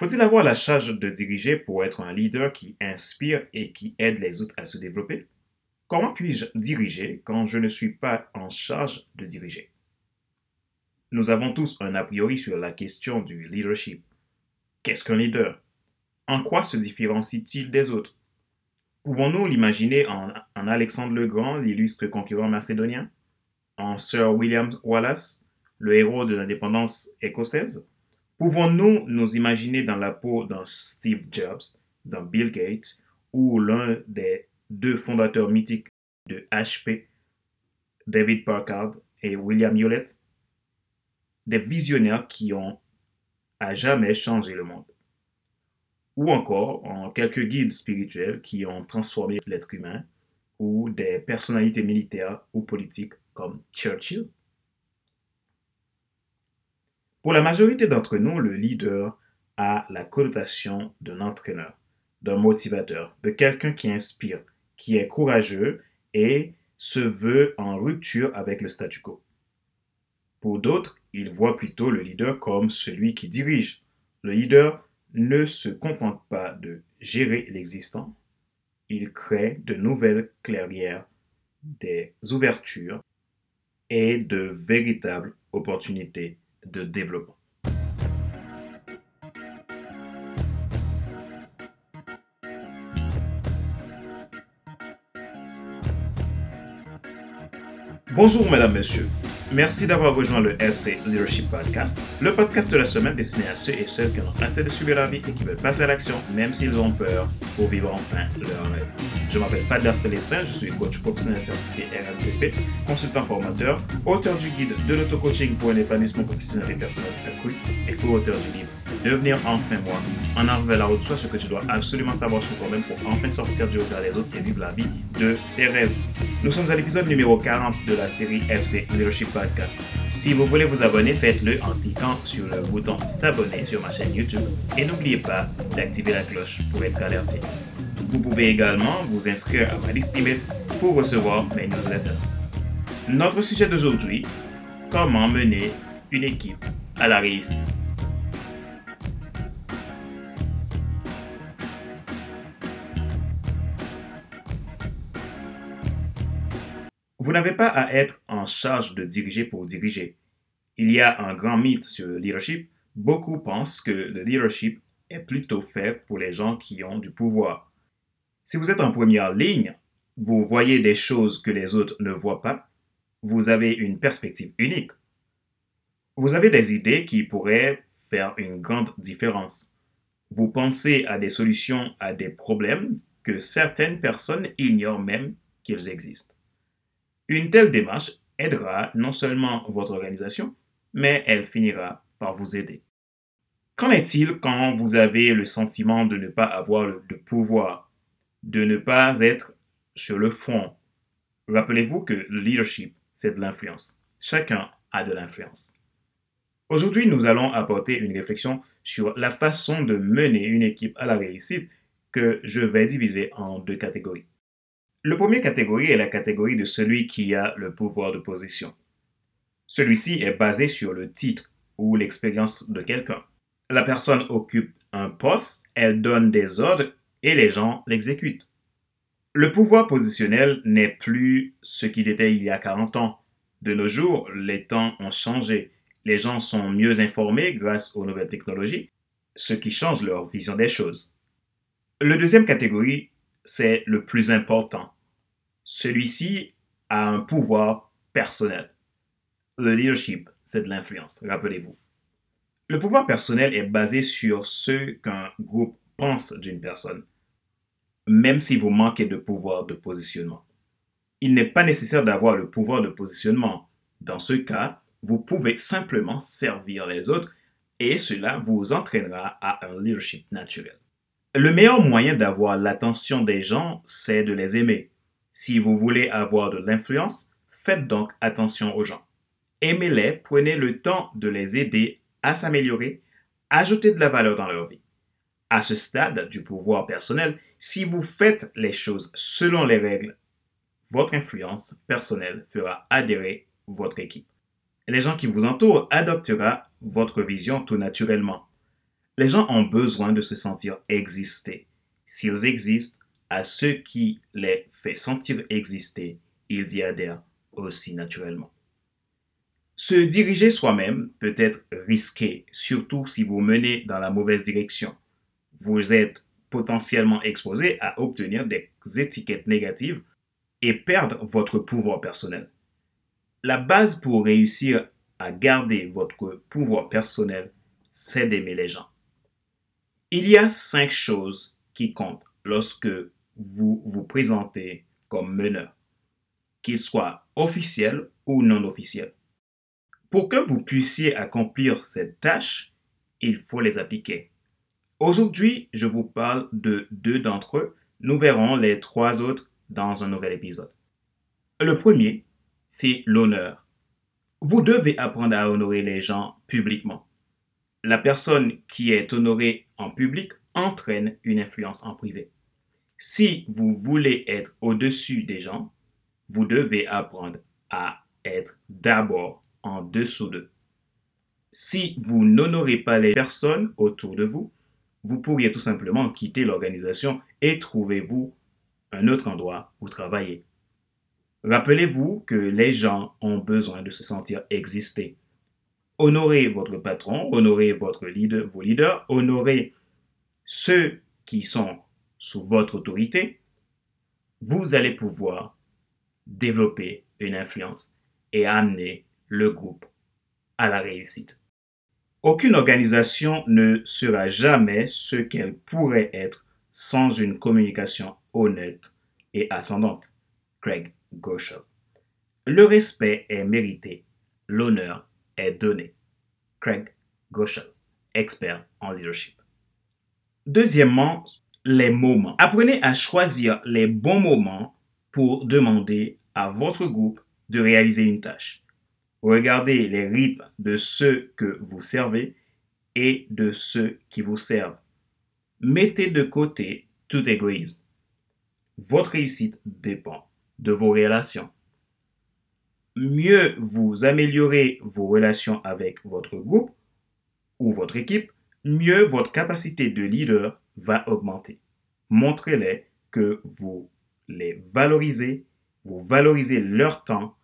Faut-il avoir la charge de diriger pour être un leader qui inspire et qui aide les autres à se développer? Comment puis-je diriger quand je ne suis pas en charge de diriger? Nous avons tous un a priori sur la question du leadership. Qu'est-ce qu'un leader? En quoi se différencie-t-il des autres? Pouvons-nous l'imaginer en, Alexandre le Grand, l'illustre concurrent macédonien? En Sir William Wallace, le héros de l'indépendance écossaise? Pouvons-nous nous imaginer dans la peau d'un Steve Jobs, d'un Bill Gates ou l'un des deux fondateurs mythiques de HP, David Packard et William Hewlett? Des visionnaires qui ont à jamais changé le monde. Ou encore en quelques guides spirituels qui ont transformé l'être humain, ou des personnalités militaires ou politiques comme Churchill. Pour la majorité d'entre nous, le leader a la connotation d'un entraîneur, d'un motivateur, de quelqu'un qui inspire, qui est courageux et se veut en rupture avec le statu quo. Pour d'autres, ils voient plutôt le leader comme celui qui dirige. Le leader ne se contente pas de gérer l'existant, il crée de nouvelles clairières, des ouvertures et de véritables opportunités de développement. Bonjour mesdames, messieurs. Merci d'avoir rejoint le FC Leadership Podcast, le podcast de la semaine destiné à ceux et celles qui ont assez de subir la vie et qui veulent passer à l'action, même s'ils ont peur, pour vivre enfin leur rêve. Je m'appelle Fadler Célestin, je suis coach professionnel certifié RNCP, consultant formateur, auteur du guide de l'auto-coaching pour un épanouissement professionnel et personnel accru et co-auteur du livre Devenir enfin moi, en arrivant la route, soit ce que tu dois absolument savoir sur toi-même pour enfin sortir du regard des autres et vivre la vie de tes rêves. Nous sommes à l'épisode numéro 40 de la série FC Leadership Podcast. Si vous voulez vous abonner, faites-le en cliquant sur le bouton s'abonner sur ma chaîne YouTube et n'oubliez pas d'activer la cloche pour être alerté. Vous pouvez également vous inscrire à ma liste email pour recevoir mes newsletters. Notre sujet d'aujourd'hui, comment mener une équipe à la réussite. Vous n'avez pas à être en charge de diriger pour diriger. Il y a un grand mythe sur le leadership. Beaucoup pensent que le leadership est plutôt fait pour les gens qui ont du pouvoir. Si vous êtes en première ligne, vous voyez des choses que les autres ne voient pas. Vous avez une perspective unique. Vous avez des idées qui pourraient faire une grande différence. Vous pensez à des solutions à des problèmes que certaines personnes ignorent même qu'ils existent. Une telle démarche aidera non seulement votre organisation, mais elle finira par vous aider. Qu'en est-il quand vous avez le sentiment de ne pas avoir le, pouvoir, de ne pas être sur le front? Rappelez-vous que le leadership, c'est de l'influence. Chacun a de l'influence. Aujourd'hui, nous allons apporter une réflexion sur la façon de mener une équipe à la réussite que je vais diviser en deux catégories. Le premier catégorie est la catégorie de celui qui a le pouvoir de position. Celui-ci est basé sur le titre ou l'expérience de quelqu'un. La personne occupe un poste, elle donne des ordres et les gens l'exécutent. Le pouvoir positionnel n'est plus ce qu'il était il y a 40 ans. De nos jours, les temps ont changé. Les gens sont mieux informés grâce aux nouvelles technologies, ce qui change leur vision des choses. Le deuxième catégorie c'est le plus important. Celui-ci a un pouvoir personnel. Le leadership, c'est de l'influence, rappelez-vous. Le pouvoir personnel est basé sur ce qu'un groupe pense d'une personne, même si vous manquez de pouvoir de positionnement. Il n'est pas nécessaire d'avoir le pouvoir de positionnement. Dans ce cas, vous pouvez simplement servir les autres et cela vous entraînera à un leadership naturel. Le meilleur moyen d'avoir l'attention des gens, c'est de les aimer. Si vous voulez avoir de l'influence, faites donc attention aux gens. Aimez-les, prenez le temps de les aider à s'améliorer, ajoutez de la valeur dans leur vie. À ce stade du pouvoir personnel, si vous faites les choses selon les règles, votre influence personnelle fera adhérer votre équipe. Les gens qui vous entourent adoptera votre vision tout naturellement. Les gens ont besoin de se sentir exister. S'ils existent, à ceux qui les fait sentir exister, ils y adhèrent aussi naturellement. Se diriger soi-même peut être risqué, surtout si vous menez dans la mauvaise direction. Vous êtes potentiellement exposé à obtenir des étiquettes négatives et perdre votre pouvoir personnel. La base pour réussir à garder votre pouvoir personnel, c'est d'aimer les gens. Il y a cinq choses qui comptent lorsque vous vous présentez comme meneur, qu'ils soient officiels ou non officiels. Pour que vous puissiez accomplir cette tâche, il faut les appliquer. Aujourd'hui, je vous parle de deux d'entre eux. Nous verrons les trois autres dans un nouvel épisode. Le premier, c'est l'honneur. Vous devez apprendre à honorer les gens publiquement. La personne qui est honorée en public entraîne une influence en privé. Si vous voulez être au-dessus des gens, vous devez apprendre à être d'abord en dessous d'eux. Si vous n'honorez pas les personnes autour de vous, vous pourriez tout simplement quitter l'organisation et trouvez-vous un autre endroit où travailler. Rappelez-vous que les gens ont besoin de se sentir exister. Honorez votre patron, honorez votre leader, vos leaders, honorez ceux qui sont sous votre autorité. Vous allez pouvoir développer une influence et amener le groupe à la réussite. Aucune organisation ne sera jamais ce qu'elle pourrait être sans une communication honnête et ascendante. Craig Goschel. Le respect est mérité, l'honneur est. Craig Goschel, expert en leadership. Deuxièmement, les moments. Apprenez à choisir les bons moments pour demander à votre groupe de réaliser une tâche. Regardez les rythmes de ceux que vous servez et de ceux qui vous servent. Mettez de côté tout égoïsme. Votre réussite dépend de vos relations. Mieux vous améliorez vos relations avec votre groupe ou votre équipe, mieux votre capacité de leader va augmenter. Montrez-les que vous les valorisez, vous valorisez leur temps,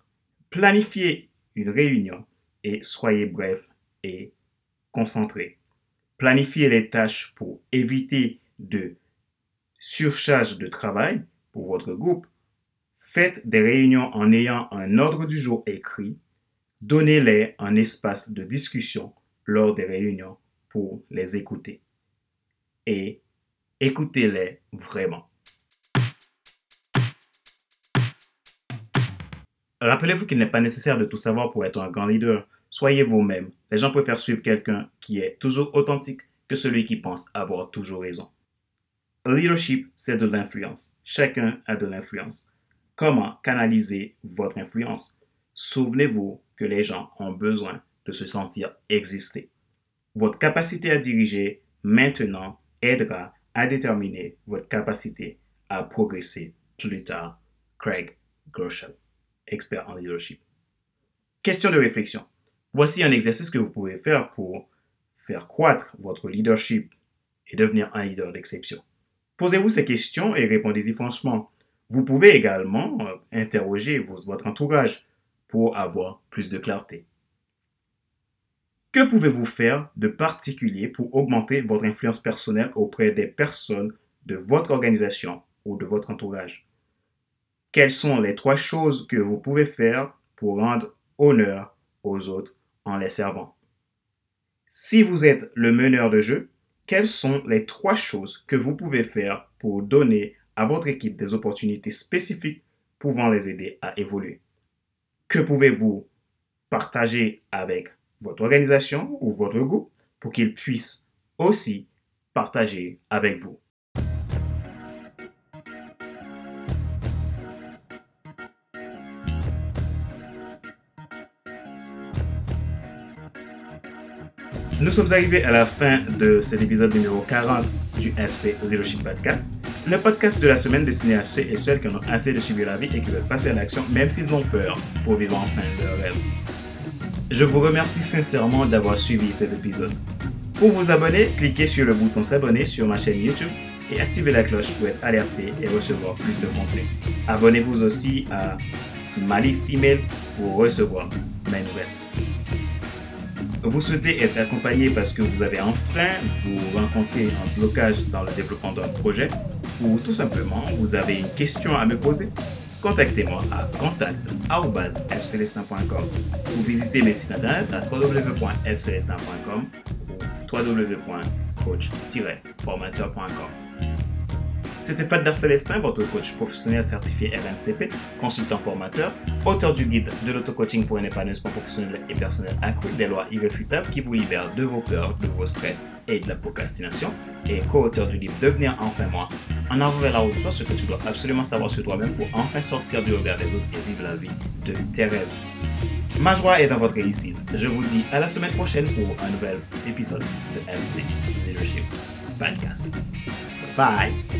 planifiez une réunion et soyez bref et concentré. Planifiez les tâches pour éviter de surcharge de travail pour votre groupe. Faites des réunions en ayant un ordre du jour écrit. Donnez-les un espace de discussion lors des réunions pour les écouter. Et écoutez-les vraiment. Rappelez-vous qu'il n'est pas nécessaire de tout savoir pour être un grand leader. Soyez vous-même. Les gens préfèrent suivre quelqu'un qui est toujours authentique que celui qui pense avoir toujours raison. Leadership, c'est de l'influence. Chacun a de l'influence. Comment canaliser votre influence? Souvenez-vous que les gens ont besoin de se sentir exister. Votre capacité à diriger maintenant aidera à déterminer votre capacité à progresser plus tard. Craig Groeschel expert en leadership. Question de réflexion. Voici un exercice que vous pouvez faire pour faire croître votre leadership et devenir un leader d'exception. Posez-vous ces questions et répondez-y franchement. Vous pouvez également euh, interroger votre entourage pour avoir plus de clarté. Que pouvez-vous faire de particulier pour augmenter votre influence personnelle auprès des personnes de votre organisation ou de votre entourage? Quelles sont les trois choses que vous pouvez faire pour rendre honneur aux autres en les servant? Si vous êtes le meneur de jeu, quelles sont les trois choses que vous pouvez faire pour donner à votre équipe des opportunités spécifiques pouvant les aider à évoluer. Que pouvez-vous partager avec votre organisation ou votre groupe pour qu'ils puissent aussi partager avec vous? Nous sommes arrivés à la fin de cet épisode numéro 40 du FC Leadership Podcast, le podcast de la semaine destiné à ceux et celles qui ont assez de subir la vie et qui veulent passer à l'action même s'ils ont peur pour vivre enfin leur rêve. Je vous remercie sincèrement d'avoir suivi cet épisode. Pour vous abonner, cliquez sur le bouton s'abonner sur ma chaîne YouTube et activez la cloche pour être alerté et recevoir plus de contenu. Abonnez-vous aussi à ma liste email pour recevoir mes nouvelles. Vous souhaitez être accompagné parce que vous avez un frein, vous rencontrez un blocage dans le développement d'un projet ou tout simplement vous avez une question à me poser Contactez-moi à contact.fcelestin.com ou visitez mes sites internet à www.fcelestin.com ou www.coach-formateur.com. C'était Fadler Célestin, votre coach professionnel certifié RNCP, consultant formateur, auteur du guide de l'auto-coaching pour un épanouissement professionnel et personnel accru des lois irréfutables qui vous libèrent de vos peurs, de vos stress et de la procrastination, et co-auteur du livre Devenir enfin moi, en avant vers la ce que tu dois absolument savoir sur toi-même pour enfin sortir du regard des autres et vivre la vie de tes rêves. Ma joie est dans votre réussite. Je vous dis à la semaine prochaine pour un nouvel épisode de FC Leadership Podcast. Bye!